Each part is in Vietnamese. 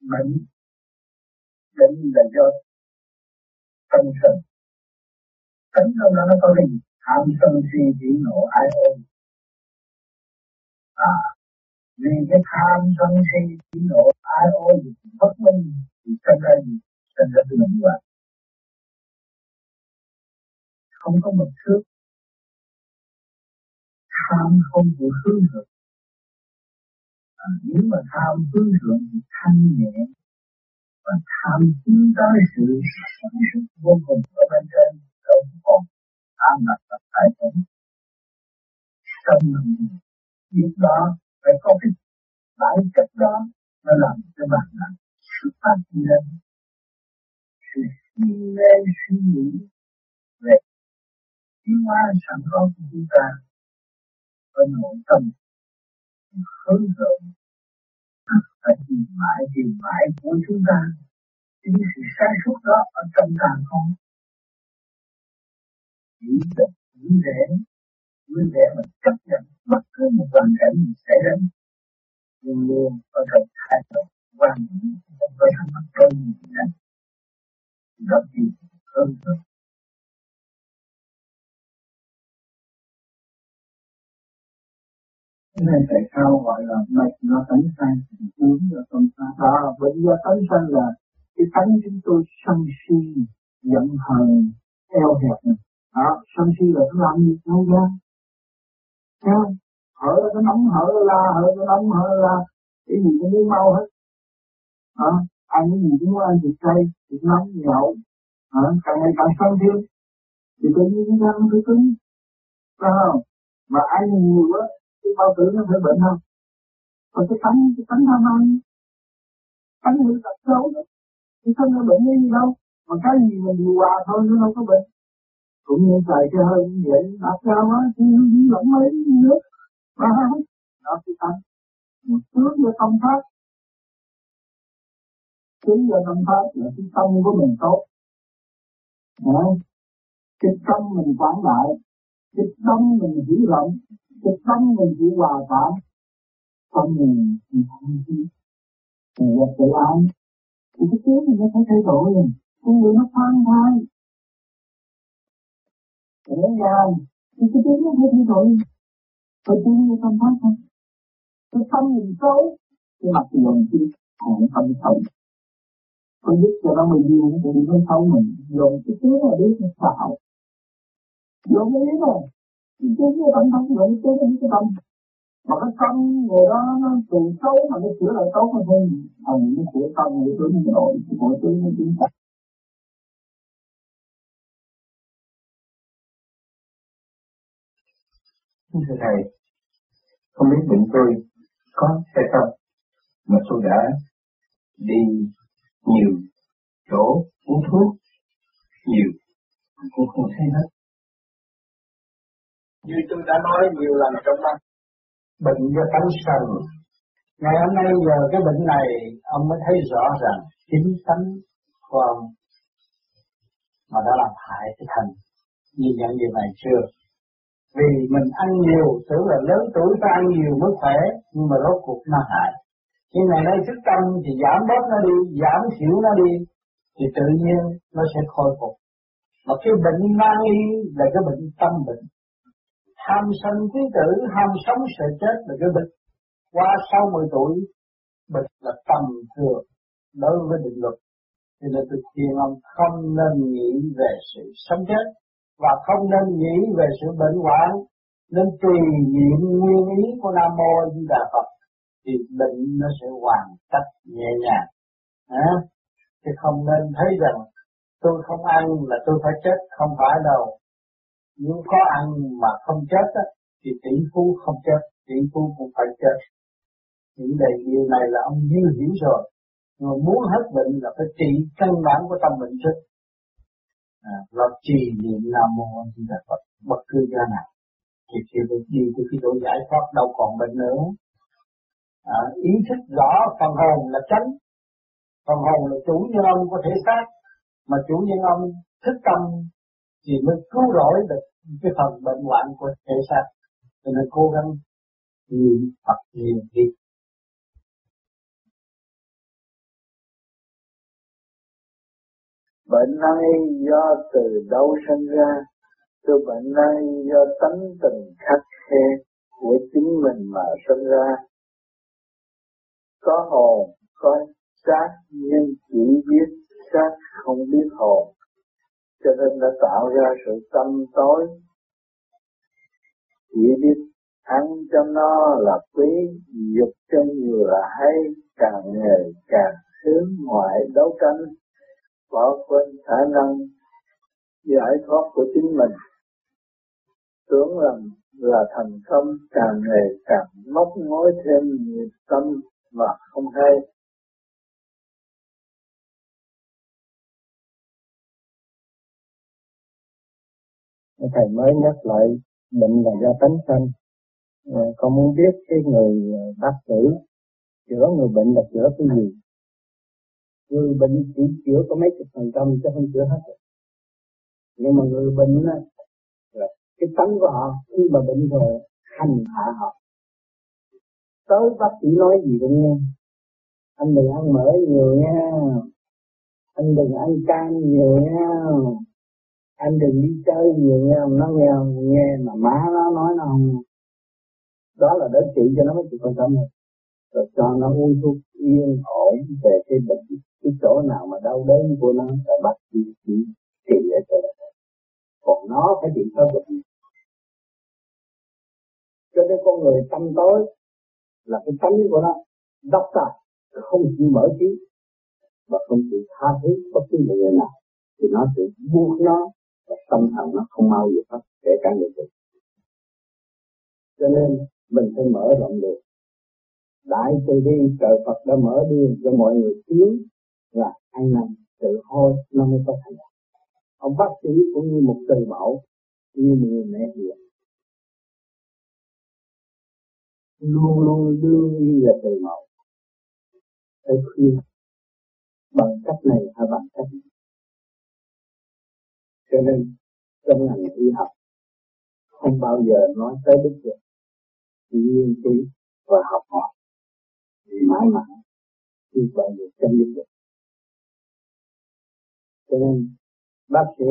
bệnh bệnh là do tâm sân. Tánh trong đó nó có cái gì tham sân si chỉ nộ ai ôm. À vì cái tham sân si chỉ nộ ai ôm gì bất minh, thì sinh ra gì? Sinh ra bệnh hoạn không có một thước. Tham không chịu hướng được à, nếu mà tham hướng thượng thì thanh nhẹ. Và tham hướng tới sự sáng suốt vô cùng ở bên trên không còn ám lạc và tại tổn trong lòng biết đó phải có cái bản chất đó nó làm cho bạn là xuất phát lên sự suy mê suy nghĩ về tiến hóa sẵn có của chúng ta. Ở nội tâm hướng thượng phải tìm mãi tìm mãi của chúng ta, chính sự sáng suốt đó ở trong ta không? Chỉ được chỉ vẻ vui vẻ mà chấp nhận bất cứ một hoàn cảnh gì xảy đến. Luôn luôn ở trong thái độ quan điểm không có mặt mắc đơn giản gặp gì hơn thượng nên tại sao gọi là mạch nó tánh sanh, tướng là tâm sanh. À, bởi do tánh sanh là cái tánh chúng tôi sân si, giận hờn, eo hẹp này. Đó, sân si là nó làm gì đâu ra. Sao? Hở là cái nóng, hở là la, hở cái nóng, hở là cái gì cũng muốn mau hết. Đó, ăn cái gì cũng muốn ăn thịt cay, thịt nóng, nhậu. Đó, càng ngày càng sân thêm. Thì tự nhiên chúng ta nó cứ cứng. Phải không? Mà ăn nhiều quá, cái bao tử nó phải bệnh không còn cái tánh cái tánh tham ăn tánh hư tật xấu đó. Thì không có bệnh như đâu. Mà cái gì mình điều hòa thôi nó đâu có bệnh. Cũng như trời cái hơi như vậy. Đặt cao quá, chứ nó bị lỏng mấy nước. Mà đó cái tánh một tướng cho tâm pháp. Tướng cho tâm pháp là cái tâm của mình tốt. Đấy. cái tâm mình quản lại cái tâm mình hiểu rộng cái tâm mình chỉ hòa cảm tâm mình thì không chi thì gặp tự ái thì cái tiếng mình nó phải thay đổi rồi. Con người nó khoan thai. Để dài thì cái tiếng nó phải thay đổi. Tôi tiếng như tâm pháp không cái tâm mình xấu cái mặt thì dòng chi còn tâm xấu. Có giúp cho nó mình duyên thì nó xấu mình. Dùng cái tiếng là biết nó xạo dùng lý ý rồi chứ cái tâm không dụng chứ cái tâm mà cái tâm người đó nó từ xấu mà nó sửa lại tốt hơn hơn. Thành cái sửa tâm người tôi cái nội, cái mọi thứ nó chúng ta thưa thầy, không biết bệnh tôi có hay không, mà tôi đã đi nhiều chỗ uống thuốc, nhiều cũng không thấy hết như tôi đã nói nhiều lần trong năm bệnh do tánh sân. Ngày hôm nay giờ cái bệnh này, ông mới thấy rõ rằng chính tánh của ông mà đã làm hại cái thành nhìn nhận điều này chưa? Vì mình ăn nhiều, tưởng là lớn tuổi ta ăn nhiều mới khỏe, nhưng mà rốt cuộc nó hại. Nhưng ngày nay thức tâm thì giảm bớt nó đi, giảm thiểu nó đi, thì tự nhiên nó sẽ khôi phục. Mà cái bệnh mang đi là cái bệnh tâm bệnh ham sân quý tử, ham sống sợ chết là cái bệnh. Qua sau 10 tuổi, bệnh là tầm thường đối với định luật. Thì là thực hiện ông không nên nghĩ về sự sống chết và không nên nghĩ về sự bệnh hoạn nên tùy niệm nguyên ý của Nam Mô Di Đà Phật thì bệnh nó sẽ hoàn tất nhẹ nhàng. À, chứ không nên thấy rằng tôi không ăn là tôi phải chết, không phải đâu nếu có ăn mà không chết á, thì tỷ phú không chết, tỷ phú cũng phải chết. Những đề điều này là ông dư hiểu rồi. Mà muốn hết bệnh là phải trị căn bản của tâm bệnh trước. À, là trì niệm Nam Mô A Di Đà Phật bất cứ gia nào. Thì khi được đi từ khi độ giải thoát đâu còn bệnh nữa. À, ý thức rõ phần hồn là chánh Phần hồn là chủ nhân ông có thể xác. Mà chủ nhân ông thức tâm thì mới cứu rỗi được cái phần bệnh hoạn của thể xác cho nên cố gắng niệm Phật niệm đi bệnh này do từ đâu sinh ra? Cho bệnh này do tánh tình khắc khe của chính mình mà sinh ra. Có hồn, có xác, nhưng chỉ biết xác không biết hồn. Cho nên đã tạo ra sự tâm tối. Chỉ biết ăn cho nó là quý, dục cho nhiều là hay, càng ngày càng hướng ngoại đấu tranh, bỏ quên khả năng giải thoát của chính mình. Tưởng rằng là thành công càng ngày càng móc mối thêm nhiều tâm và không hay. Thầy mới nhắc lại bệnh là do tánh sanh. À, con muốn biết cái người ờ, bác sĩ chữa người bệnh là chữa cái gì? Người bệnh chỉ chữa có mấy chục phần trăm chứ không chữa hết. Nhưng mà người bệnh đó là cái tánh của họ khi mà bệnh rồi hành hạ họ. Tới bác sĩ nói gì cũng nghe. Anh đừng ăn mỡ nhiều nha. Anh đừng ăn cam nhiều nha anh đừng đi chơi nhiều nghe nó nghe nghe mà má nó nói nó không. Đó là để trị cho nó mới chịu quan tâm. Rồi cho nó uống thuốc yên ổn về cái bệnh, cái chỗ nào mà đau đớn của nó là bác đi trị trị ở chỗ đó. Còn nó phải trị pháp bệnh cho nên con người tâm tối là cái tánh của nó đắp ta không chịu mở trí và không chịu tha thứ bất cứ người nào. Thì nó sẽ buộc nó và tâm thần nó không mau gì hết, kể cả người tu. Cho nên, mình phải mở rộng được. Đại từ bi, trời Phật đã mở đường cho mọi người tiến và ăn năn tự hôi, nó mới có thành ông bác sĩ cũng như một từ mẫu như một người mẹ hiền luôn luôn đương y là từ mẫu. Phải khuyên, bằng cách này hay bằng cách này cho nên trong ngành y học, không bao giờ nói tới đức được nghiên cứu và học hỏi. Mãi mãi thì bao được trong đức được cho nên, bác sĩ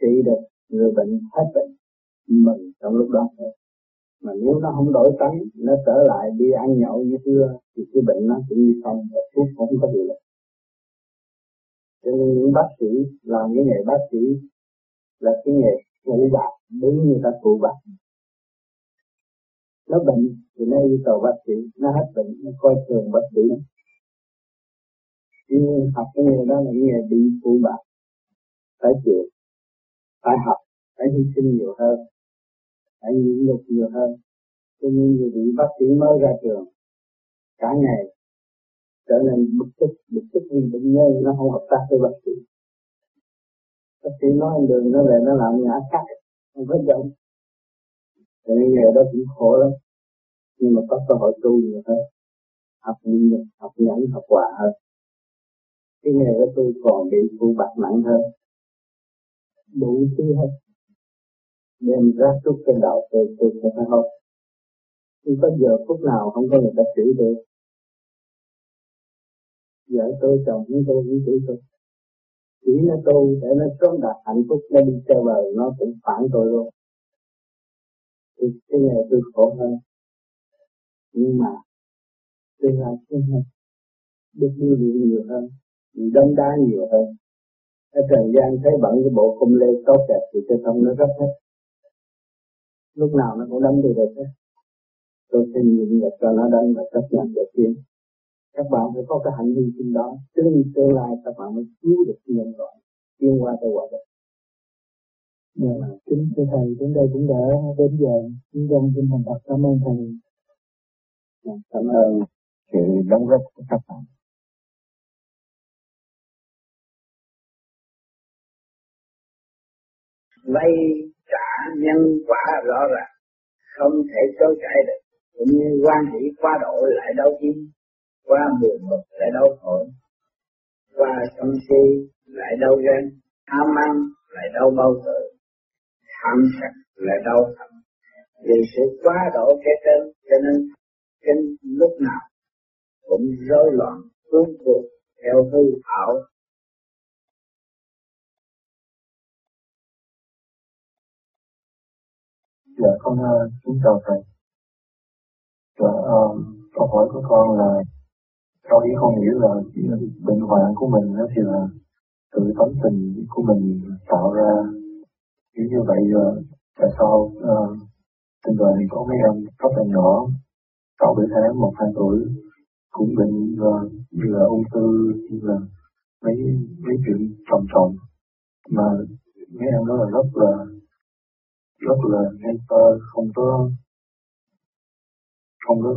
trị được người bệnh hết bệnh mình trong lúc đó thôi. Mà nếu nó không đổi tánh, nó trở lại đi ăn nhậu như xưa, thì cái bệnh nó cũng như xong và thuốc không có hiệu lực cho nên những bác sĩ làm cái nghề bác sĩ là cái nghề phụ bạc, đúng như ta phụ bạc nó bệnh thì nó yêu cầu bác sĩ, nó hết bệnh, nó coi thường bác sĩ. Nhưng học cái nghề đó là cái nghề bị phụ bạc, phải chịu, phải học, phải hy sinh nhiều hơn, phải nhịn nhục nhiều hơn. Cho nên nhiều vị bác sĩ mới ra trường, cả ngày trở nên bực tức bực tức vì bệnh nhân, nó không hợp tác với bác sĩ. Bác sĩ nói đường nó về nó làm ngã cắt không có giống. Cho nên nghề đó cũng khổ lắm. Nhưng mà có cơ hội tu nhiều hơn. Học nhịn học nhẫn, học quả hơn. Cái nghề của tôi còn bị phụ bạc nặng hơn. Đủ thứ hết. Đem ra chút trên đầu tôi tôi sẽ phải học nhưng có giờ phút nào không có người ta chửi tôi vợ tôi, chồng với tôi, với tuổi tôi. Chỉ nó tu để nó sớm đạt hạnh phúc, nó đi chơi bờ nó cũng phản tôi luôn. Thì cái nghề tôi khổ hơn. Nhưng mà, tương lai không hơn. Được điều luyện nhiều hơn đánh đá nhiều hơn. Ở trần gian thấy bận cái bộ cung lê tốt đẹp thì cái tâm nó rất hết lúc nào nó cũng đánh tôi được hết. Tôi xin nhịn là cho nó đánh và chấp nhận được tiến các bạn phải có cái hành vi trên đó chứ tương lai các bạn mới cứu được nhân loại tiến qua tới quả đất Dạ, kính thưa thầy, đến đây cũng đã đến giờ. Chúng con xin thành thật cảm ơn thầy. Dạ, cảm ơn sự đóng góp của các bạn. vay trả nhân quả rõ ràng không thể chối cãi được cũng như quan hệ qua độ lại đâu chi qua buồn bực lại đau khổ, qua sân si lại đau ghen, tham ăn lại đau bao tử, tham sạch lại đau thầm. Vì sự quá độ kế trên cho nên kinh lúc nào cũng rối loạn cuốn cuộc theo hư ảo Dạ con ờ, chúng chào thầy. Dạ, um, câu hỏi của con là theo ý con nghĩ là bệnh hoạn của mình đó thì là tự tấm tình của mình tạo ra như như vậy. Rồi tại sao uh, trên đời có mấy em rất là nhỏ sáu bảy tháng một hai tuổi cũng bệnh là, như là ung thư như là mấy mấy chuyện trầm trọng. Mà mấy em đó là rất là rất là ngây thơ không có không có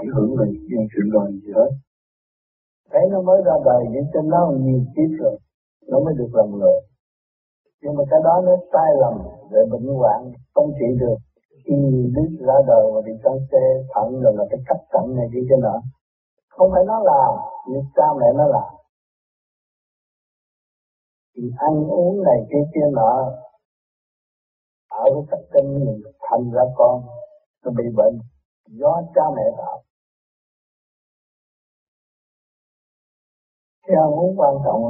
ảnh hưởng mình những chuyện đời gì hết thấy nó mới ra đời, những trên nó nhiều kiếp rồi, nó mới được làm người. Nhưng mà cái đó nó sai lầm về bệnh hoạn, không trị được. Khi đứa ra đời mà bị tăng xe thận rồi là cái cấp cận này kia cái nọ. Không phải nó làm nhưng cha mẹ nó làm thì ăn uống này kia kia nọ, ở cái cách tinh mình thành ra con, nó bị bệnh. Do cha mẹ tạo. Cái ăn uống quan trọng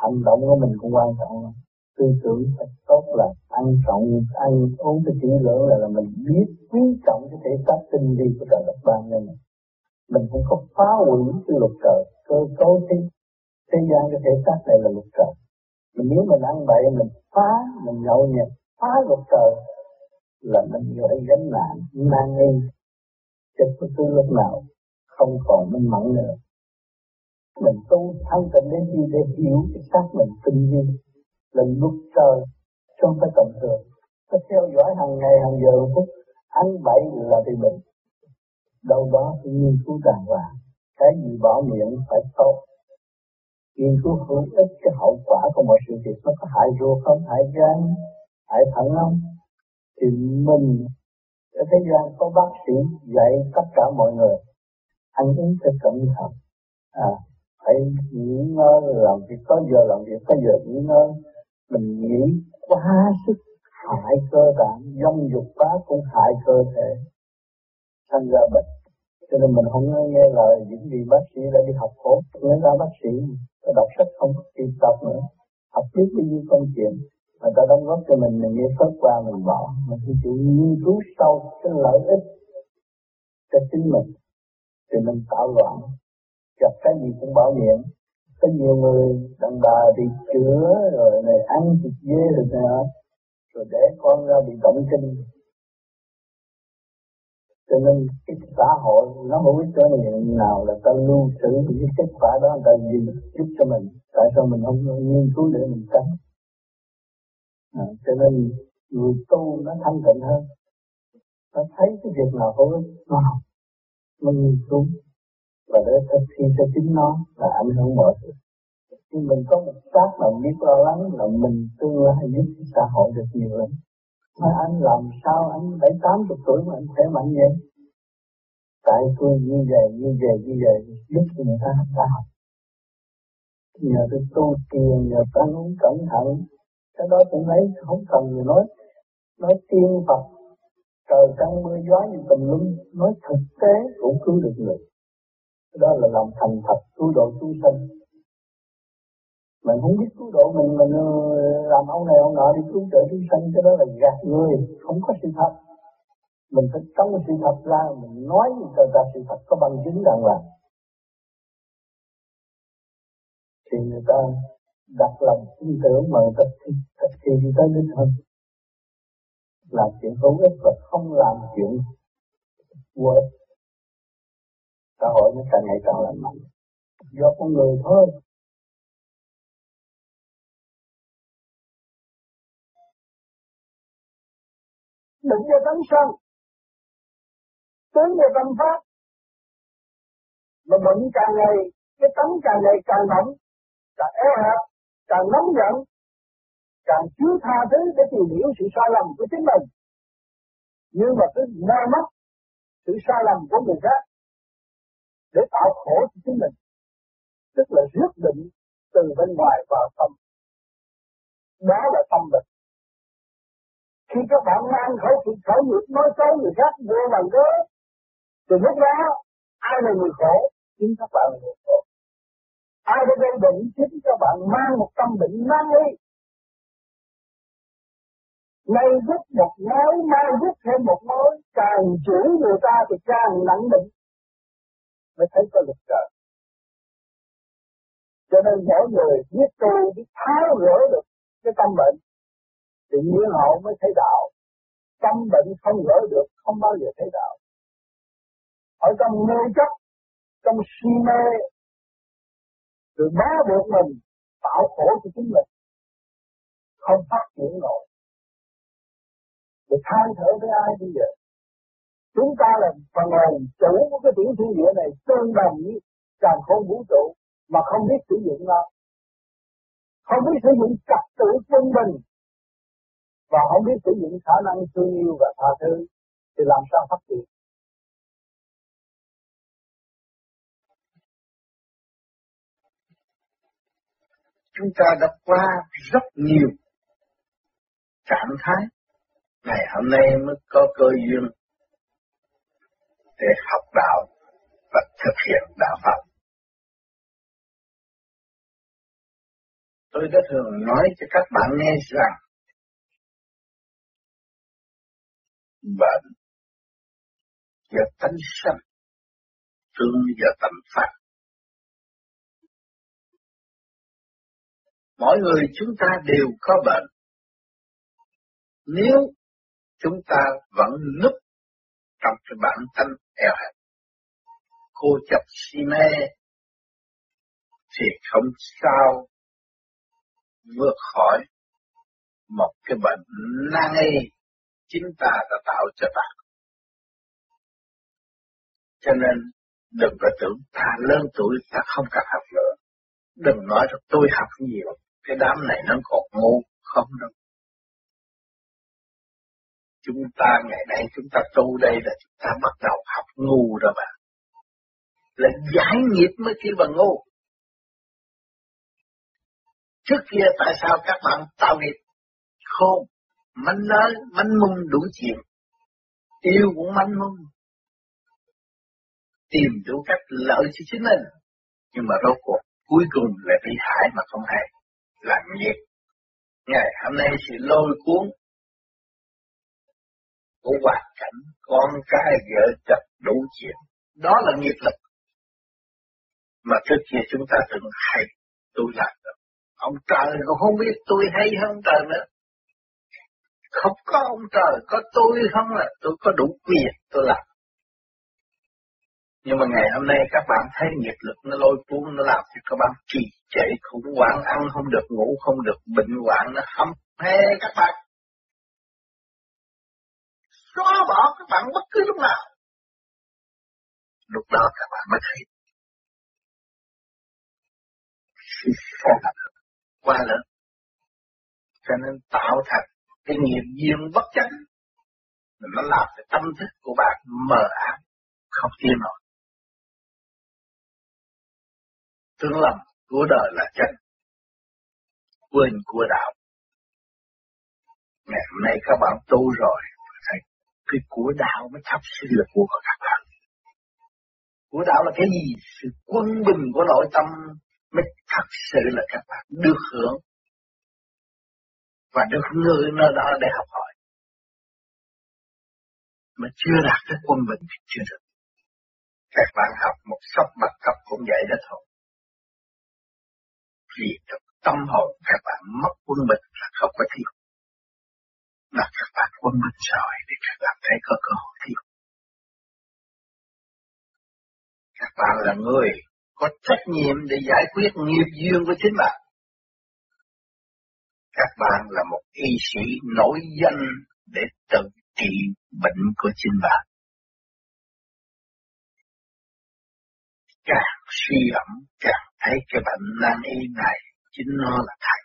hành động của mình cũng quan trọng tư tưởng thật tốt là ăn trọng ăn uống cái chỉ lượng là, là mình biết quý trọng cái thể xác tinh vi của trời đất ban cho mình mình cũng có phá hủy cái luật trời cơ cấu thế thế gian cái thể xác này là luật trời. Mình nếu mình ăn bậy mình phá mình nhậu nhẹt phá luật trời là mình phải gánh nặng mang đi, chết bất cứ lúc nào không còn minh mẫn nữa mình tu thanh tịnh đến gì để hiểu cái xác mình tinh nhiên là lúc trời, chứ không phải tầm thường. Nó theo dõi hàng ngày, hàng giờ phút, ăn bậy là bị mình. Đâu đó phải nghiên cứu đàng hoàng, cái gì bỏ miệng phải tốt. Nghiên cứu hữu ích cái hậu quả của mọi sự việc, nó có hại ruột không, hại gan, hại thận không? Thì mình ở thế gian có bác sĩ dạy tất cả mọi người, ăn uống phải cẩn thận. À phải nghỉ ngơi, làm việc, có giờ làm việc, có giờ nghỉ ngơi. Mình nghĩ quá sức hại cơ bản dâm dục quá cũng hại cơ thể. Thành ra bệnh. Cho nên mình không nghe lời những gì bác sĩ đã đi học khổ. Nên ra bác sĩ đọc sách không kịp đọc nữa. Học biết bao nhiêu công chuyện. Mà ta đóng góp cho mình mình nghe phớt qua, mình bỏ. Mình phải chịu nghiên cứu sâu cái lợi ích cho chính mình. Thì mình tạo loạn gặp cái gì cũng bảo miệng có nhiều người đàn bà bị chữa rồi này ăn thịt dê rồi này rồi để con ra bị động kinh. Cho nên cái xã hội nó không biết cho mình nào là ta lưu trữ những cái kết quả đó người ta giúp cho mình. Tại sao mình không nghiên cứu để mình tránh? À, cho nên người tu nó thanh tịnh hơn. Nó thấy cái việc nào hữu ích nó học nó nghiên cứu và để thực thi cho chính nó là ảnh hưởng mọi thứ khi mình có một xác mà biết lo lắng là mình tương lai giúp xã hội được nhiều lắm. Mà anh làm sao anh bảy, tám chục tuổi mà anh khỏe mạnh vậy? Tại tôi như vậy như vậy như vậy giúp người ta ta học. Nhờ tôi tu tiền nhờ ta uống cẩn thận. Cái đó cũng lấy, không cần người nói. Nói tiên Phật, trời trăng mưa gió như tùm lum, nói thực tế cũng cứu được người đó là làm thành thật, cứu độ chúng sinh mình không biết cứu độ mình mình ờ, làm ông này ông nọ đi cứu trợ chúng sinh cái đó là gạt người, không có sự thật. Mình phải trong sự thật ra, mình nói cho ta sự thật có bằng chứng rằng là thì người ta đặt lòng tin tưởng mà người ta thực thi tới đích hơn làm chuyện hữu ích và không làm chuyện vô ích xã hội nó càng ngày càng lành mạnh. Do con người thôi. Đừng cho tánh sân tướng về tâm pháp. Mà bệnh càng ngày, cái tấm càng ngày càng nóng, càng eo hẹp, càng nóng giận, càng chưa tha thứ để tìm hiểu sự sai lầm của chính mình. Nhưng mà cứ mơ mất sự sai lầm của người khác để tạo khổ cho chính mình. Tức là rước định từ bên ngoài vào tâm. Đó là tâm bệnh. Khi các bạn mang khẩu thị khẩu nghiệp nói xấu người khác vô bằng cớ thì lúc đó ai là người khổ? Chính các bạn là người khổ. Ai đã gây bệnh chính các bạn mang một tâm bệnh mang đi. Nay rút một mối, mai rút thêm một mối, càng chủ người ta thì càng nặng bệnh. Mới thấy có lực trời. Cho nên mỗi người biết tu, biết tháo gỡ được cái tâm bệnh, thì nhiên họ mới thấy đạo. Tâm bệnh không gỡ được, không bao giờ thấy đạo. Ở trong mê chấp, trong si mê, rồi bá buộc mình, tạo khổ cho chính mình. Không phát triển nổi. để than thở với ai bây giờ? Chúng ta là phần hồn chủ của cái tiểu thiên địa này, tương đồng với càng không vũ trụ, mà không biết sử dụng nó. Không biết sử dụng trật tự quân bình, và không biết sử dụng khả năng thương yêu và tha thứ thì làm sao phát triển. Chúng ta đã qua rất nhiều trạng thái ngày hôm nay mới có cơ duyên để học đạo và thực hiện đạo Phật. Tôi đã thường nói cho các bạn nghe rằng bệnh do tánh sanh, thương do tâm phạt. Mỗi người chúng ta đều có bệnh. Nếu chúng ta vẫn núp trong cái bản thân eo hẹp, cô chấp si mê, thì không sao vượt khỏi một cái bệnh nan y chính ta đã tạo cho ta. Cho nên đừng có tưởng ta lớn tuổi ta không cần học nữa. Đừng nói rằng tôi học nhiều, cái đám này nó còn ngu, không đâu. Chúng ta ngày nay chúng ta tu đây là chúng ta bắt đầu học ngu rồi mà. Là giải nghiệp mới kêu bằng ngu. Trước kia tại sao các bạn tạo nghiệp khôn, manh nói, manh mung đủ chuyện. Yêu cũng manh mung. Tìm đủ cách lợi cho chính mình. Nhưng mà rốt cuộc cuối cùng là bị hại mà không hay. Làm nghiệp. Ngày hôm nay sự lôi cuốn của hoàn cảnh, con cái vợ chồng đủ chuyện. Đó là nghiệp lực. Mà trước kia chúng ta từng hay tôi làm được. Ông trời còn không biết tôi hay hơn trời nữa. Không có ông trời, có tôi không là tôi có đủ quyền tôi làm. Nhưng mà ngày hôm nay các bạn thấy nghiệp lực nó lôi cuốn nó làm cho các bạn trì trệ khủng hoảng ăn không được ngủ không được bệnh hoạn nó hâm hê các bạn xóa bỏ các bạn bất cứ lúc nào. Lúc đó các bạn mới thấy sự quá lớn. Cho nên tạo thành cái nghiệp duyên bất chánh nó làm cho tâm thức của bạn mờ ám, không tiến nổi. Tương lầm của đời là chân, quên của đạo. Ngày hôm nay các bạn tu rồi, cái của đạo mới thật sự là của các bạn. Của đạo là cái gì? Sự quân bình của nội tâm mới thật sự là các bạn được hưởng và được người nơi đó để học hỏi. Mà chưa đạt cái quân bình thì chưa được. Các bạn học một sóc bậc cấp cũng vậy đó thôi. Vì tâm hồn các bạn mất quân bình là không có thiếu và các bạn quân bình rồi thì các bạn thấy có cơ hội thiếu. Các bạn là người có trách nhiệm để giải quyết nghiệp duyên của chính bạn. Các bạn là một y sĩ nổi danh để tự trị bệnh của chính bạn. Càng suy ẩm, càng thấy cái bệnh nan y này chính nó là thầy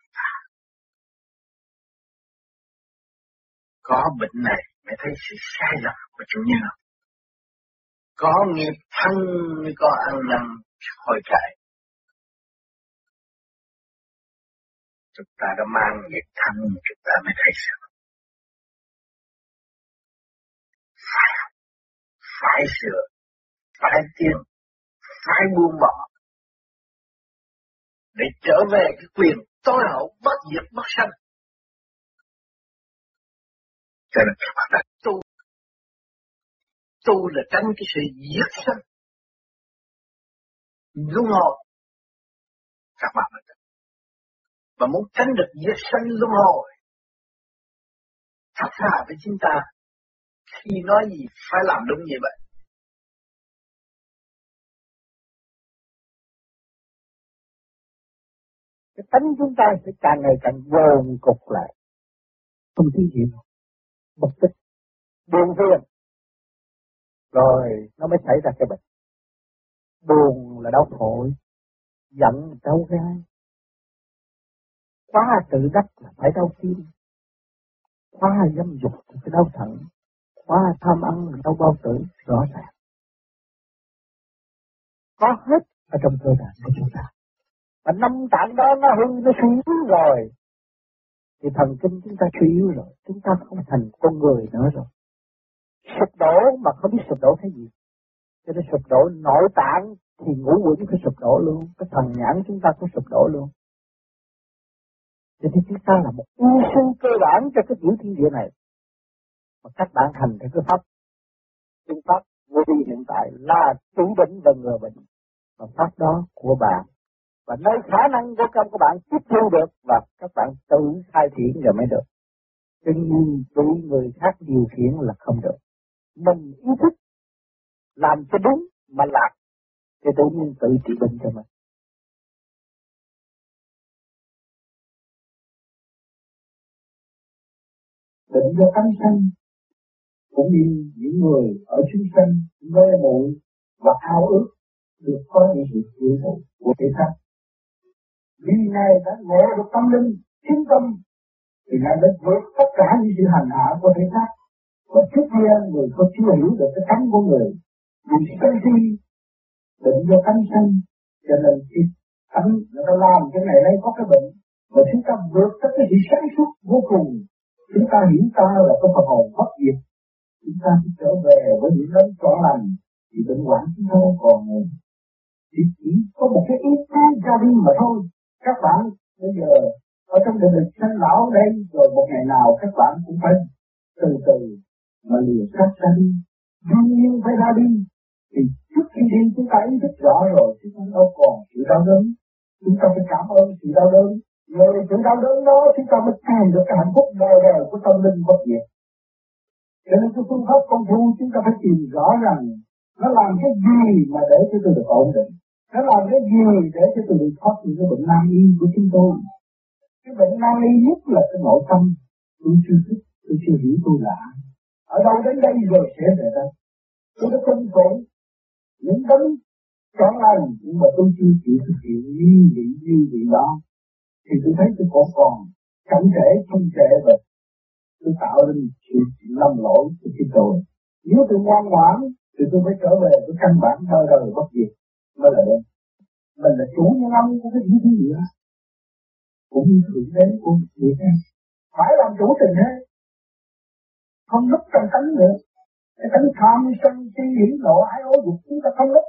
có bệnh này mới thấy sự sai lầm của chủ nhân. Có nghiệp thân mới có ăn năn hồi cải. Chúng ta đã mang nghiệp thân chúng ta mới thấy sự phải phải sửa, phải tiến, phải buông bỏ để trở về cái quyền tối hậu bất diệt bất sanh cho nên các bạn đã tu. Tu là tránh cái sự giết sanh. Luân hồi. Các bạn đã Và muốn tránh được giết sanh luân hồi. Thật ra với chúng ta. Khi nói gì phải làm đúng như vậy. cái tánh chúng ta sẽ càng ngày càng vô cục lại không thấy gì bực bất buồn phiền. Rồi, nó mới xảy ra cái bệnh. Buồn là đau khổ giận đau gai quá tự đắc là phải đau tim. Quá dâm dục thì phải đau thận. Quá tham ăn là đau bao tử, rõ ràng. Có hết ở trong cơ thể của chúng ta. Và năm tạng đó nó hư, nó xuống rồi thì thần kinh chúng ta suy yếu rồi, chúng ta không thành con người nữa rồi. Sụp đổ mà không biết sụp đổ cái gì. Cho nên sụp đổ, nội tạng thì ngũ quỷ phải sụp đổ luôn. Cái thần nhãn chúng ta cũng sụp đổ luôn. Cho nên chúng ta là một ưu sư cơ bản cho cái tiểu thiên địa này. Mà các bạn hành theo cái pháp. Phương pháp vô vi hiện tại là chủ bệnh và ngừa bệnh. Và pháp đó của bạn và nơi khả năng của trong các bạn tiếp thu được và các bạn tự khai triển rồi mới được. Tuy nhiên, bị người khác điều khiển là không được. Mình ý thức làm cho đúng mà lạc thì tự nhiên tự trị bệnh cho mình. Bệnh do tâm sanh cũng như những người ở chúng sanh mê muội và ao ước được có những sự chịu thụ của thể xác vì Ngài đã ngộ được tâm linh, chính tâm, thì Ngài đã vượt tất cả những sự hành hạ của thể xác. Và trước kia người không chưa hiểu được cái tánh của người, vì sân si, bệnh do tánh sanh, cho nên khi tánh người ta làm cái này đây có cái bệnh, mà chúng ta vượt tất cái sự sáng suốt vô cùng, chúng ta hiểu ta là cái phần hồn bất diệt, chúng ta sẽ trở về với những đấng trọn lành, thì bệnh hoạn chúng ta không còn nữa. Chỉ, chỉ có một cái ý chí ra đi mà thôi, các bạn, bây giờ, ở trong đời lịch sanh lão đây, rồi một ngày nào các bạn cũng phải từ từ mà lìa xác ra đi đương nhiên phải ra đi. Thì trước khi đi, chúng ta ý thức rõ rồi chúng ta đâu còn sự đau đớn. Chúng ta phải cảm ơn sự đau đớn. Nhờ sự đau đớn đó, chúng ta mới tìm được cái hạnh phúc đời đời của tâm linh bất diệt. Cho nên cái phương pháp công phu chúng ta phải tìm rõ rằng nó làm cái gì mà để cho tôi được ổn định nó làm cái gì để cho tôi được thoát những cái bệnh nan y của chúng tôi? Cái bệnh nan y nhất là cái nội tâm. Tôi chưa thích tôi chưa hiểu tôi là ở đâu đến đây rồi sẽ về đâu? tôi đã tin phụng những tấm chọn lành nhưng mà tôi chưa chịu thực hiện như vị như vị đó. Thì tôi thấy tôi còn còn chẳng thể, không trễ và tôi tạo nên sự lầm lỗi cho chính tôi. Nếu tôi ngoan ngoãn, thì tôi phải trở về với căn bản đời đời bất diệt mới là đúng mình là chủ nhân ông của cái những thứ gì đó. Cũng như thượng đế của việc này phải làm chủ tình thế. Không lúc trong tánh nữa. Cái tánh tham sân si hiểm nộ ái ố dục chúng ta không lúc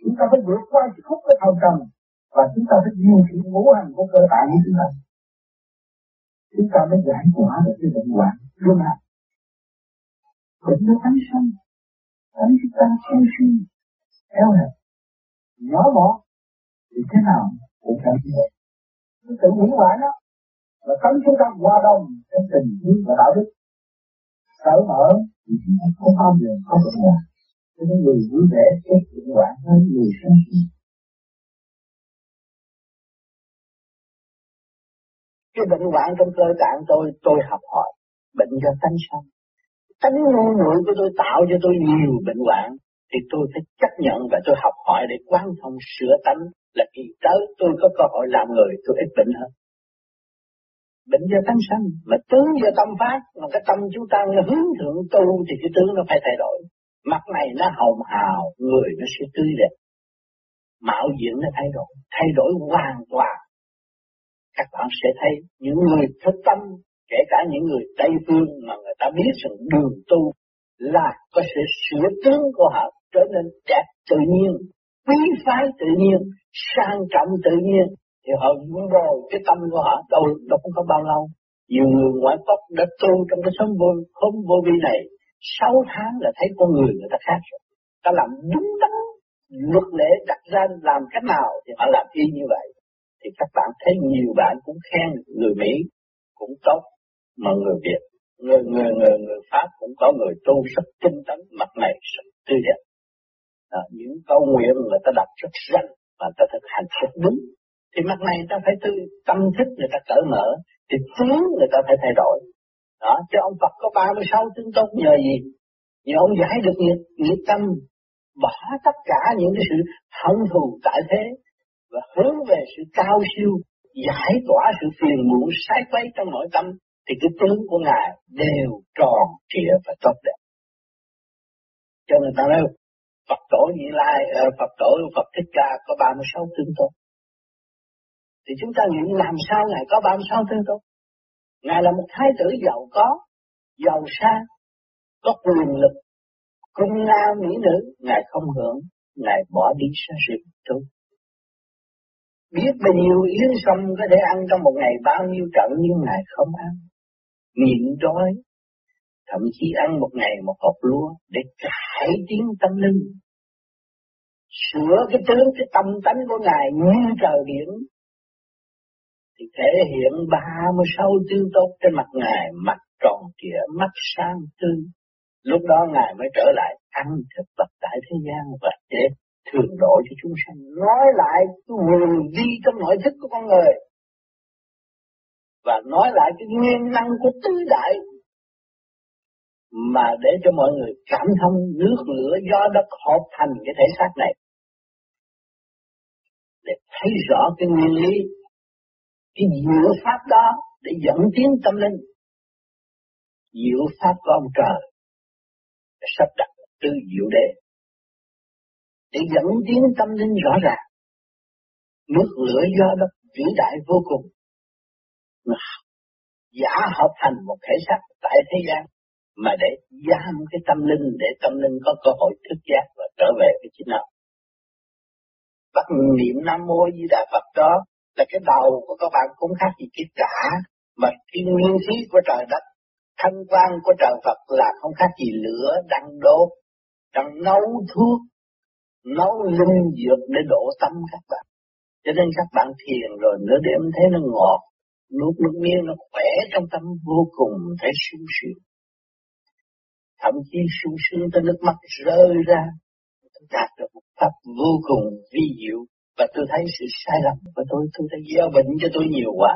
chúng ta phải vượt qua sự khúc cái thầu trầm và chúng ta phải điều khiển ngũ hành của cơ tạng của chúng ta. Chúng ta mới giải quả được cái bệnh hoạn luôn à bệnh nó tánh sân. Tánh chúng ta sân si. Eo hẹp nhỏ mọn thì thế nào? Cũng cảm thấy nó tự hủy hoại nó và tánh chúng ta hòa đồng trong tình thương và đạo đức. Cởi mở thì chúng ta không bao giờ có được hoạn. Cho nên người vui vẻ chết bệnh hoạn hơn người sân si cái bệnh hoạn trong cơ tạng tôi tôi học hỏi. Bệnh do tánh sanh. Tánh ngu muội của tôi tạo cho tôi nhiều bệnh hoạn thì tôi phải chấp nhận và tôi học hỏi để quan thông sửa tánh là kỳ tới tôi có cơ hội làm người tôi ít bệnh hơn. Bệnh do tánh sanh, mà tướng do tâm phát, mà cái tâm chúng ta nó hướng thượng tu thì cái tướng nó phải thay đổi. Mặt này nó hồng hào, người nó sẽ tươi đẹp. Mạo diện nó thay đổi, thay đổi hoàn toàn. Các bạn sẽ thấy những người thức tâm, kể cả những người Tây Phương mà người ta biết rằng đường tu là có sự sửa tướng của họ trở nên đẹp tự nhiên, quý phái tự nhiên, sang trọng tự nhiên, thì họ vun bồi cái tâm của họ đâu đâu cũng có bao lâu. Nhiều người ngoại quốc đã tu trong cái sống vô, không vô vi này, sáu tháng là thấy con người người ta khác rồi. Ta làm đúng đắn luật lệ đặt ra làm cách nào thì họ làm y như vậy. Thì các bạn thấy nhiều bạn cũng khen người Mỹ cũng tốt, mà người Việt, người người người người Pháp cũng có người tu rất tinh tấn, mặt này rất tươi đẹp. À, những câu nguyện người ta đặt rất rành và ta thực hành rất đúng. Thì mặt này ta phải tư tâm thức người ta cởi mở, thì tướng người ta phải thay đổi. Đó, cho ông Phật có 36 tướng tốt nhờ gì? Nhờ ông giải được nghiệp, nghiệp tâm, bỏ tất cả những cái sự hận thù tại thế và hướng về sự cao siêu, giải tỏa sự phiền muộn sai quấy trong nội tâm thì cái tướng của Ngài đều tròn trịa và tốt đẹp. Cho nên ta nói Phật tổ Như Lai, ờ, Phật tổ Phật Thích Ca có 36 tương tốt. Thì chúng ta nghĩ làm sao Ngài có 36 tương tốt? Ngài là một thái tử giàu có, giàu sang, có quyền lực, cung nam mỹ nữ, Ngài không hưởng, Ngài bỏ đi xa sự tu. Biết bao nhiêu yến sâm có thể ăn trong một ngày bao nhiêu trận nhưng Ngài không ăn. Nhịn đói, thậm chí ăn một ngày một hộp lúa để cải tiến tâm linh. Sửa cái tướng, cái tâm tánh của Ngài như trời biển, thì thể hiện 36 tương tốt trên mặt Ngài, mặt tròn trịa, mắt sáng tươi. Lúc đó Ngài mới trở lại ăn thực vật tại thế gian và để thường độ cho chúng sanh. Nói lại cái nguồn vi trong nội thức của con người. Và nói lại cái nguyên năng của tứ đại mà để cho mọi người cảm thông nước lửa do đất hợp thành cái thể xác này. Để thấy rõ cái nguyên lý, cái diệu pháp đó để dẫn tiến tâm linh. Diệu pháp của ông trời sắp đặt tư diệu đế. Để dẫn tiến tâm linh rõ ràng, nước lửa do đất vĩ đại vô cùng. Giả hợp thành một thể xác tại thế gian mà để giam cái tâm linh, để tâm linh có cơ hội thức giác và trở về với chính nó. Bắt niệm Nam Mô Di Đà Phật đó là cái đầu của các bạn cũng khác gì cái cả, mà cái nguyên khí của trời đất, thanh quan của trời Phật là không khác gì lửa đang đốt, đang nấu thuốc, nấu linh dược để đổ tâm các bạn cho nên các bạn thiền rồi nửa đêm thấy nó ngọt, nuốt nước miếng nó khỏe trong tâm vô cùng, thấy sung sướng thậm chí sung sướng tới nước mắt rơi ra đạt được một pháp vô cùng vi diệu và tôi thấy sự sai lầm của tôi, tôi đã gieo bệnh cho tôi nhiều quá.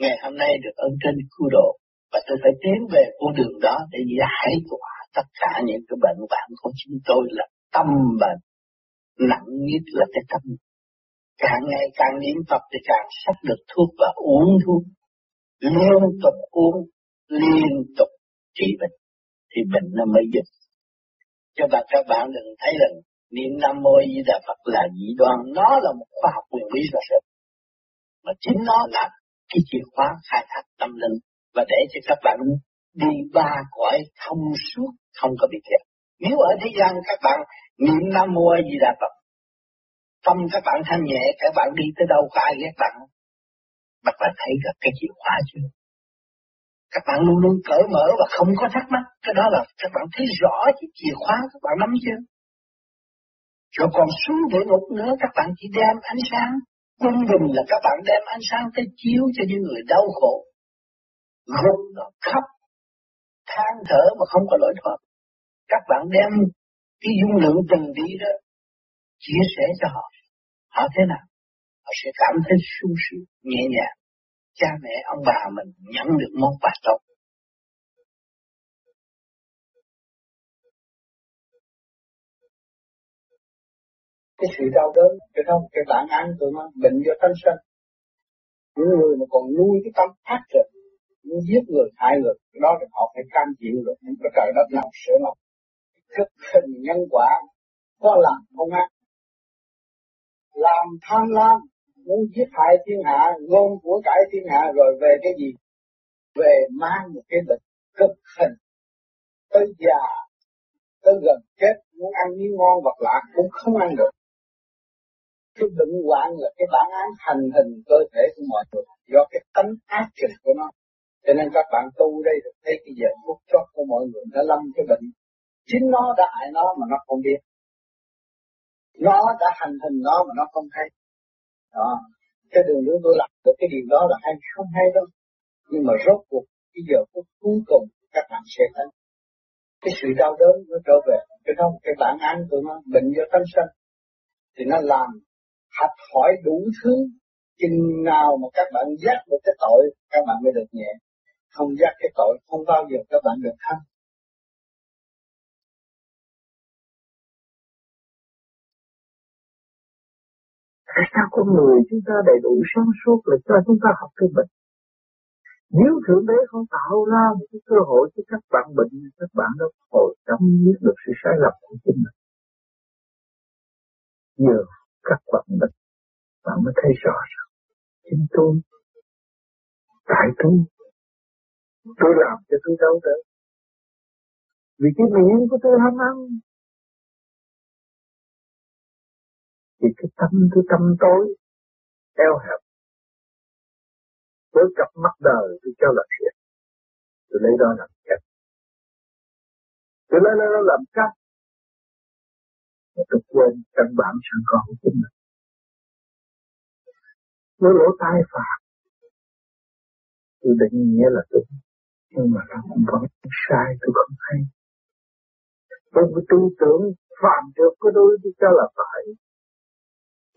Ngày hôm nay được ơn trên cứu độ, và tôi phải tiến về con đường đó để giải tỏa tất cả những cái bệnh vạn của chúng tôi là tâm bệnh. Nặng nhất là cái tâm. Càng ngày càng niệm Phật thì càng sắp được thuốc và uống thuốc. Liên tục uống, liên tục trị bệnh, thì bệnh nó mới dứt. Cho bạn các bạn đừng thấy rằng niệm Nam Mô Di Đà Phật là dị đoan, nó là một khoa học quyền bí là sự. Mà chính nó là cái chìa khóa khai thác tâm linh và để cho các bạn đi ba cõi thông suốt, không có bị kẹt. Nếu ở thế gian các bạn niệm Nam Mô Di Đà Phật, tâm các bạn thanh nhẹ, các bạn đi tới đâu có ai ghét bạn Các bạn thấy được cái chìa khóa chưa? Các bạn luôn luôn cởi mở và không có thắc mắc. Cái đó là các bạn thấy rõ cái chìa khóa các bạn nắm chưa? Rồi còn xuống địa ngục nữa các bạn chỉ đem ánh sáng. Quân bình là các bạn đem ánh sáng tới chiếu cho những người đau khổ. Gục nó khóc, than thở mà không có lỗi thoát. Các bạn đem cái dung lượng từng đi đó chia sẻ cho họ. Họ thế nào? Họ sẽ cảm thấy sung sướng, nhẹ nhàng. Cha mẹ, ông bà mình nhận được món quà tốt. cái sự đau đớn cái không cái bản án tụi nó bệnh do tâm sân những người mà còn nuôi cái tâm ác rồi muốn giết người hại người đó thì họ phải cam chịu rồi những cái trời đất nào sửa lòng thức hình nhân quả có làm không ác. Làm tham lam muốn giết hại thiên hạ ngôn của cải thiên hạ, rồi về cái gì? Về mang một cái bệnh cực hình. Tới già, tới gần chết, muốn ăn miếng ngon vật lạ cũng không ăn được. Cái bệnh hoạn là cái bản án hành hình cơ thể của mọi người do cái tánh ác trực của nó. Cho nên các bạn tu đây thấy cái giờ phút chót của mọi người đã lâm cái bệnh. Chính nó đã hại nó mà nó không biết. Nó đã hành hình nó mà nó không thấy đó, cái đường lối tôi làm được cái điều đó là hay, không hay đâu. Nhưng mà rốt cuộc, bây giờ phút cuối cùng, các bạn sẽ thấy cái sự đau đớn nó trở về. Cái không cái bản án của nó, bệnh do tâm sân thì nó làm học hỏi đủ thứ, chừng nào mà các bạn giác được cái tội, các bạn mới được nhẹ. Không giác cái tội, không bao giờ các bạn được thanh Tại sao con người chúng ta đầy đủ sáng suốt là cho chúng ta học cái bệnh? Nếu Thượng Đế không tạo ra một cái cơ hội cho các bạn bệnh, các bạn đã hồi tâm biết được sự sai lầm của chính mình. Giờ các bạn bệnh, bạn mới thấy rõ rằng chính tôi, tại tôi, tôi làm cho tôi đau đớn. Vì cái miệng của tôi ham ăn, thì cái tâm tôi tâm tối eo hẹp. Với cặp mắt đời tôi cho là thiệt. Tôi lấy đó làm cách tôi lấy đó làm cách mà tôi quên căn bản sẵn có của chính mình. Với lỗ tai phạm tôi định nghĩa là tôi nhưng mà nó cũng vẫn sai, tôi không hay. Tôi cứ tư tưởng phạm được có đôi, tôi cho là phải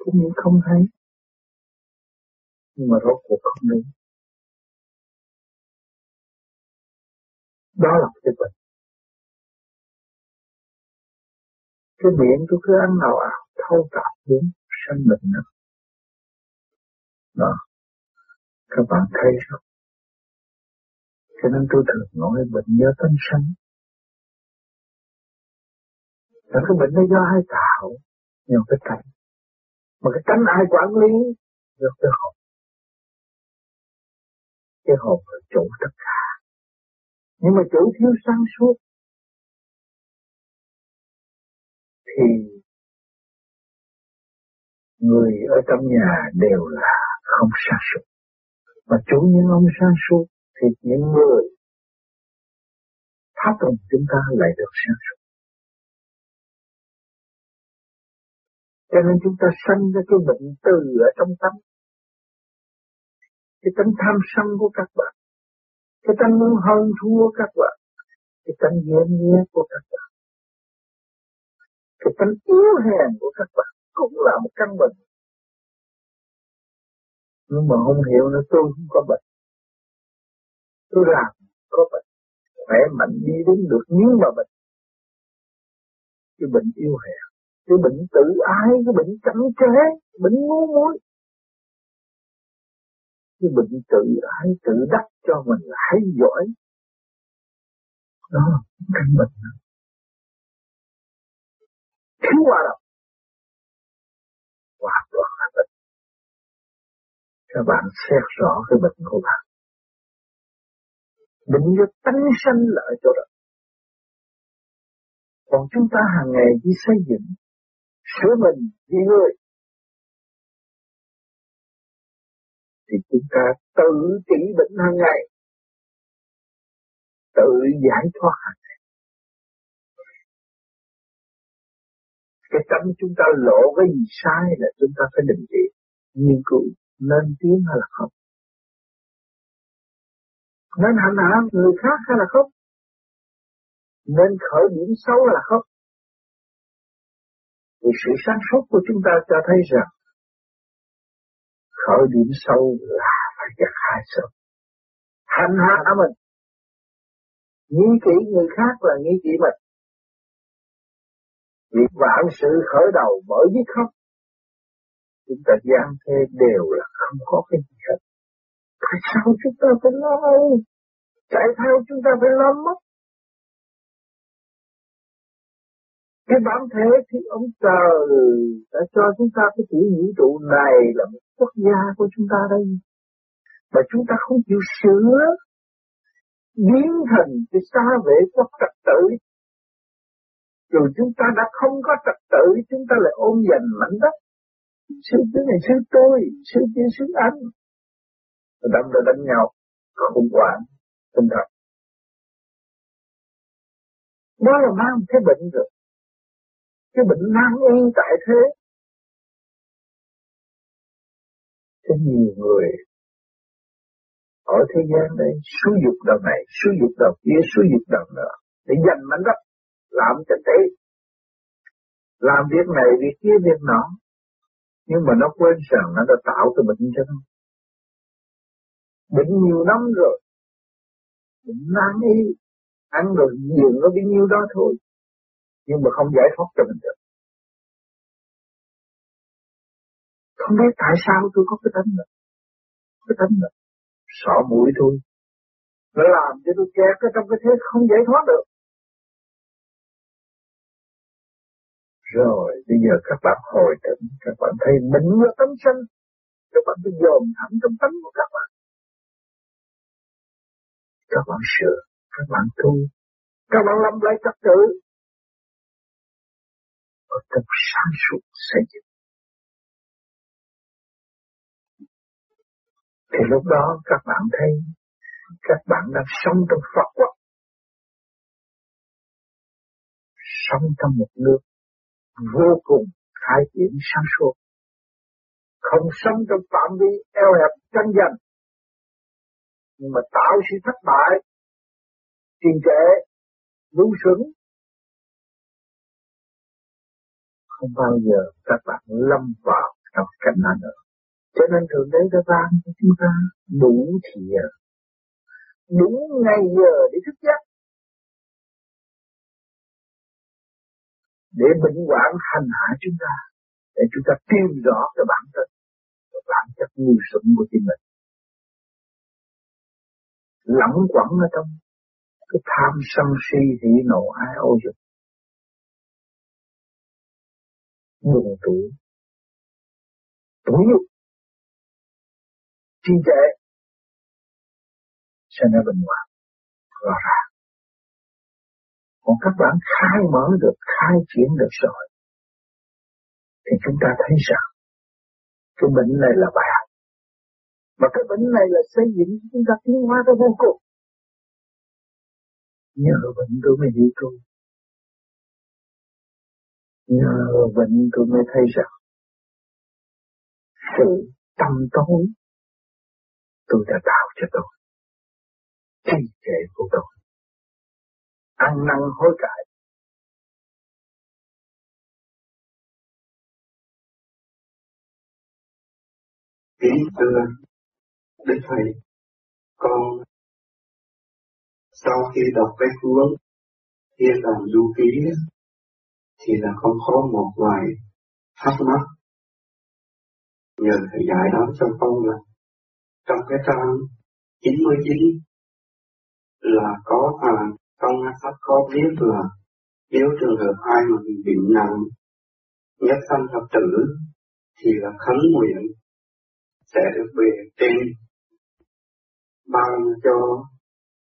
cũng không thấy. Nhưng mà rốt cuộc không đúng đó là cái bệnh. Cái miệng tôi cứ ăn nào ảo, thâu tạp đến sanh bệnh đó. Đó. Các bạn thấy không? Cho nên tôi thường nói bệnh do tâm sanh. Là cái bệnh nó do ai tạo nhiều cái cảnh mà cái tánh ai quản lý được cái hồn? Cái hồn là chủ tất cả. Nhưng mà chủ thiếu sáng suốt thì người ở trong nhà đều là không sáng suốt. Mà chủ những ông sáng suốt thì những người tháp tùng chúng ta lại được sáng suốt. Cho nên chúng ta sanh ra cái bệnh từ ở trong tâm. Cái tánh tham sân của các bạn. Cái tánh muốn hơn thua các bạn. Cái tánh ghen ghét của các bạn. Cái tánh yếu hèn của các bạn cũng là một căn bệnh. Nhưng mà không hiểu nữa, tôi không có bệnh. Tôi làm có bệnh. Khỏe mạnh đi đến được nhưng mà bệnh. Cái bệnh yêu hèn cái bệnh tự ái, cái bệnh chậm chế, bệnh ngu muội. Cái bệnh tự ái, tự đắc cho mình là hay giỏi. Đó cái căn bệnh đó. Thiếu hòa đồng. Hòa đồng là bệnh. Các bạn xét rõ cái bệnh của bạn. Bệnh do tánh sanh lợi cho đó. Còn chúng ta hàng ngày chỉ xây dựng sửa mình vì người thì chúng ta tự trị bệnh hàng ngày. Tự giải thoát hàng ngày. Cái tâm chúng ta lộ cái gì sai là chúng ta phải định trị nghiên cứu nên tiến hay là không? Nên hành hạ người khác hay là không? Nên khởi điểm xấu hay là không? Thì sự sáng suốt của chúng ta cho thấy rằng khởi điểm sâu là phải gặt hai sớm. Hành hạ mình. Nghĩ kỹ người khác là nghĩ kỹ mình. Việc vạn sự khởi đầu bởi với khóc, Chúng ta gian thế đều là không có cái gì hết. Tại sao chúng ta phải lo? Tại sao chúng ta phải lo mất. Cái bản thể thì ông trời đã cho chúng ta cái tiểu vũ trụ này là một quốc gia của chúng ta đây. Mà chúng ta không chịu sửa, biến thành cái xa vệ quốc trật tự. Rồi chúng ta đã không có trật tự, chúng ta lại ôm giành mảnh đất. Sư cái này sư tôi, sư kia sư anh. Đâm ra đánh nhau, khủng hoảng, tinh thần. Đó là mang cái bệnh rồi. Cái bệnh nan y tại thế. cho nhiều người ở thế gian đây xúi dục đầu này, xúi dục đầu kia, xúi dục đầu nữa để giành mảnh đất, làm cho tế, làm việc này, việc kia, việc nọ, nhưng mà nó quên rằng nó đã tạo cái bệnh cho nó. Bệnh nhiều năm rồi, bệnh nan y, ăn rồi nhiều nó bấy nhiêu đó thôi, nhưng mà không giải thoát cho mình được. Không biết tại sao tôi có cái tánh này, cái tánh này, sợ mũi thôi. Nó làm cho tôi kẹt ở trong cái thế không giải thoát được. Rồi bây giờ các bạn hồi tỉnh, các bạn thấy mình là tâm sanh, các bạn cứ dồn thẳng trong tánh của các bạn. Các bạn sửa, các bạn tu, các bạn lâm lại trật tự ở trong sáng suốt xây dựng. Thì lúc đó các bạn thấy các bạn đang sống trong Phật quốc. Sống trong một nước vô cùng khai triển sáng suốt. Không sống trong phạm vi eo hẹp tranh giành. Nhưng mà tạo sự thất bại, trì trệ, lưu xuẩn. Không bao giờ các bạn lâm vào trong cảnh này nữa. Cho nên Thượng Đế đã ban cho chúng ta đủ thiện, đủ ngày giờ để thức giấc để bệnh quản hành hạ chúng ta để chúng ta tìm rõ cái bản thân cái bản chất ngu xuẩn của chính mình lẫn quẩn ở trong cái tham sân si hỉ nộ ai ô dục buồn tuổi tuổi dục trì trệ sẽ ra bình hoạn rõ ràng còn các bạn khai mở được, khai triển được rồi, thì chúng ta thấy rằng cái bệnh này là bài học. Mà cái bệnh này là xây dựng chúng ta tiến hóa tới vô cùng. Nhờ bệnh tôi mới hiểu tôi. Nhờ vịnh tôi mới thấy rằng sự tâm tối tôi đã tạo cho tôi. Trì trệ của tôi. Ăn năn hối cải. Kính thưa đức thầy, con, sau khi đọc cái cuốn thiên đàng du ký thì là con có một vài thắc mắc. Nhờ thầy giải đáp cho con là trong cái trang 99 là có à, trong sách có viết là nếu trường hợp ai mà bị bệnh nặng nhất sanh thập tử thì là khấn nguyện sẽ được về trên ban cho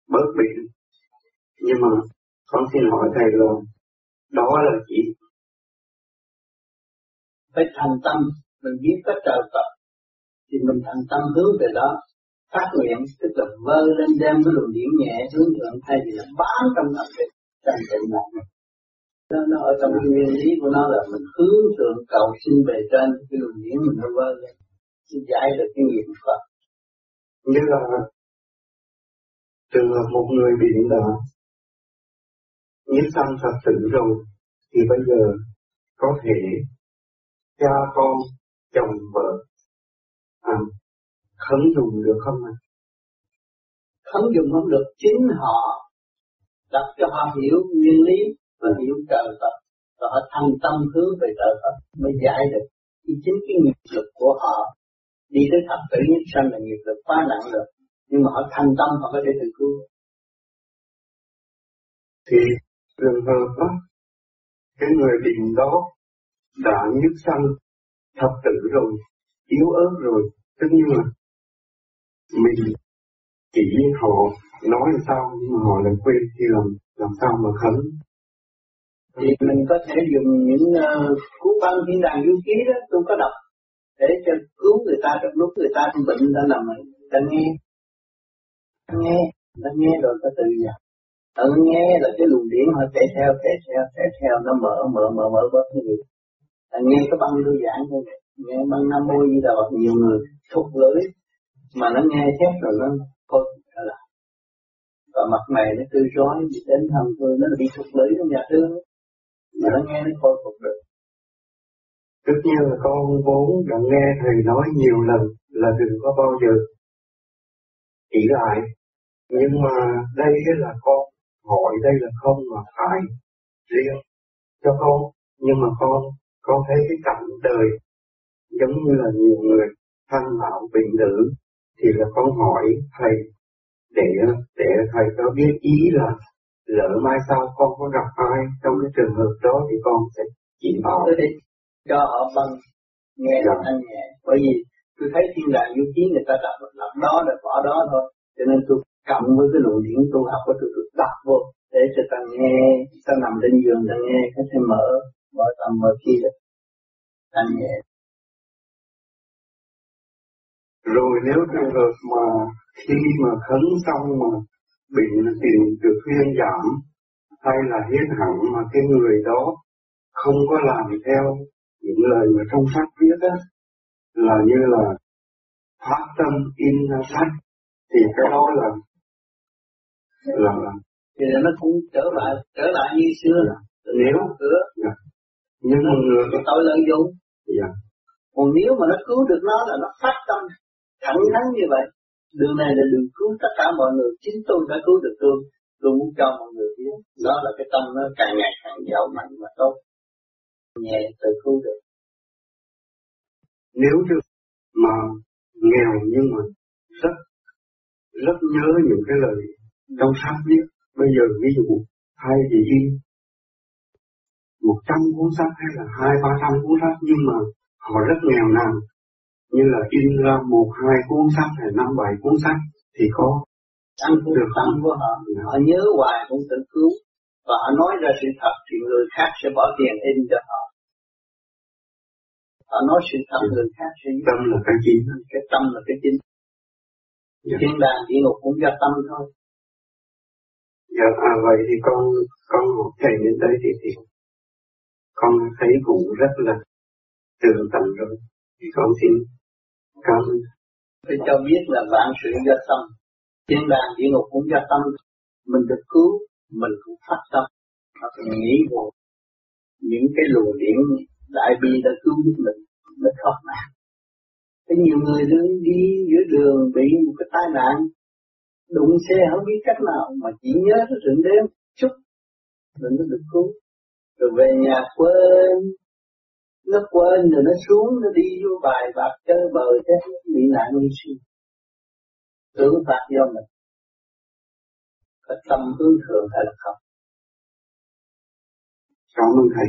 bớt bệnh. Nhưng mà con xin hỏi thầy là đó là gì phải thành tâm mình biết có trời Phật thì mình thành tâm hướng về đó. Phát nguyện tức là vơ lên đem cái luồng điển nhẹ hướng thượng thay vì là bám trong tâm định trong định này nó, nó ở trong cái nguyên lý của nó là mình hướng thượng cầu xin về trên cái luồng điển mình nó vơ lên xin giải được cái nghiệp Phật. Như là từ một người bị đó nhất sanh thật sự rồi thì bây giờ có thể cha con chồng vợ à, khấn dùng được không ạ? Khấn dùng không được, chính họ đặt cho họ hiểu nguyên lý và hiểu trời Phật. Và họ thành tâm hướng về trời Phật mới giải được thì chính cái nghiệp lực của họ. Đi tới thập tử nhất sanh là nghiệp lực quá nặng được? Nhưng mà họ thành tâm họ có thể tự cứu thì trường hợp đó cái người định đó đã nhất sanh thập tử rồi yếu ớt rồi tất nhiên là mình chỉ họ nói làm sao nhưng mà họ lại quên thì làm làm sao mà khấn. Thì mình có thể dùng những ờ, uh, cuốn băng thiên đàng du ký đó tôi có đọc để cho cứu người ta trong lúc người ta bệnh đã nằm ta nghe. Ta nghe ta nghe rồi có tự giác tự nghe là cái luồng điển họ chạy theo chạy theo chạy theo, nó mở mở mở mở bớt cái gì. Là nghe cái băng tôi giảng thôi. Nghe băng nam mô gì là nhiều người thúc lưỡi mà nó nghe chép rồi nó thôi trở lại. Và mặt mày nó tươi rói bị đến thầm tôi, nó bị thúc lưỡi trong nhà thương mà nó nghe nó khôi phục được. Tất nhiên là con vốn đã nghe thầy nói nhiều lần là đừng có bao giờ chỉ lại. Nhưng mà đây là con hỏi đây là không mà phải riêng cho con. Nhưng mà con con thấy cái cảnh đời giống như là nhiều người thân mạo bệnh tử thì là con hỏi thầy để để thầy có biết ý là lỡ mai sau con có gặp ai trong cái trường hợp đó thì con sẽ chỉ bảo. Tôi đi cho họ bằng nghe dạ. thanh nhẹ. Bởi vì tôi thấy thiên đàng vô chí người ta đọc đọc đó là bỏ đó thôi. Cho nên tôi cộng với cái luồng điển tu học của tôi tôi đặt vô, để cho ta nghe, ta nằm trên giường, ta nghe cái thể mở mở tầm, mở kia ta nghe. Rồi nếu trường hợp mà khi mà khấn xong mà bệnh tìm được thuyên giảm, hay là hiến hẳn mà cái người đó không có làm theo những lời mà trong sách viết á, là như là phát tâm in ra sách, thì cái đó là là là thì nó cũng trở lại trở lại như xưa. Dạ. nếu cửa. Dạ. nhưng mà người cái tội lợi dụng. Dạ. còn nếu mà nó cứu được nó là nó phát tâm thẳng thắn như vậy đường này là đường cứu tất cả mọi người. Chính tôi đã cứu được tôi tôi muốn cho mọi người biết đó là cái tâm nó càng ngày càng giàu mạnh và tốt. Nhẹ tự cứu được. Nếu như mà nghèo nhưng mà rất rất nhớ những cái lời trong sách viết bây giờ ví dụ thay vì in một trăm cuốn sách hay là hai ba trăm cuốn sách nhưng mà họ rất nghèo nàn. Như là in ra một hai cuốn sách hay năm bảy cuốn sách thì có ăn cũng được tâm của họ. Dạ. họ nhớ hoài cũng tự cứu. Và họ nói ra sự thật thì người khác sẽ bỏ tiền in cho họ. Họ nói sự thật người khác sẽ tâm là cái chính cái tâm là cái chính. Dạ. thiên đàng địa ngục cũng do tâm thôi dạ à vậy thì con con học thầy đến đây thì, thì con thấy cũng rất là tường tận rồi. Thì con xin cảm ơn. Tôi cho biết là vạn sự do tâm. Thiên đàng địa ngục cũng do tâm. Mình được cứu mình cũng phát tâm. Hoặc nghĩ rồi những cái luồng điển đại bi đã cứu giúp mình mới thoát nạn. Có nhiều người đứng đi giữa đường bị một cái tai nạn đụng xe không biết cách nào mà chỉ nhớ cái rừng đêm chút rồi nó được cứu. Rồi về nhà quên nó quên rồi nó xuống nó đi vô bài bạc chơi bờ thế bị nạn như sinh tưởng phạt do mình. Có tâm hướng thượng hay là không? Cảm ơn thầy.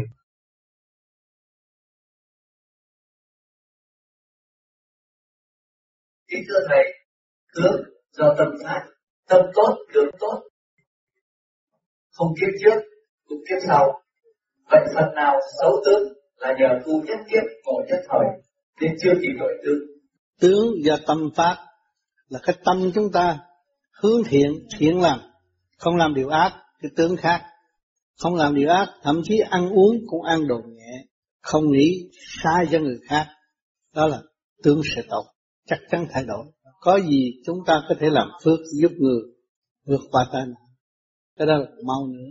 Kính thưa Thầy, tướng do tâm phát, tâm tốt, được tốt. Không kiếp trước, cũng kiếp sau. Vậy phần nào xấu tướng là nhờ tu nhất kiếp ngộ nhất thời, nên chưa kịp đổi tướng. Tướng do tâm phát là cái tâm chúng ta hướng thiện, thiện làm, không làm điều ác, cái tướng khác. Không làm điều ác, thậm chí ăn uống cũng ăn đồ nhẹ, không nghĩ sai cho người khác. Đó là tướng sẽ tốt chắc chắn thay đổi có gì chúng ta có thể làm phước giúp người vượt qua tai nạn. Cái đó là mau nữa.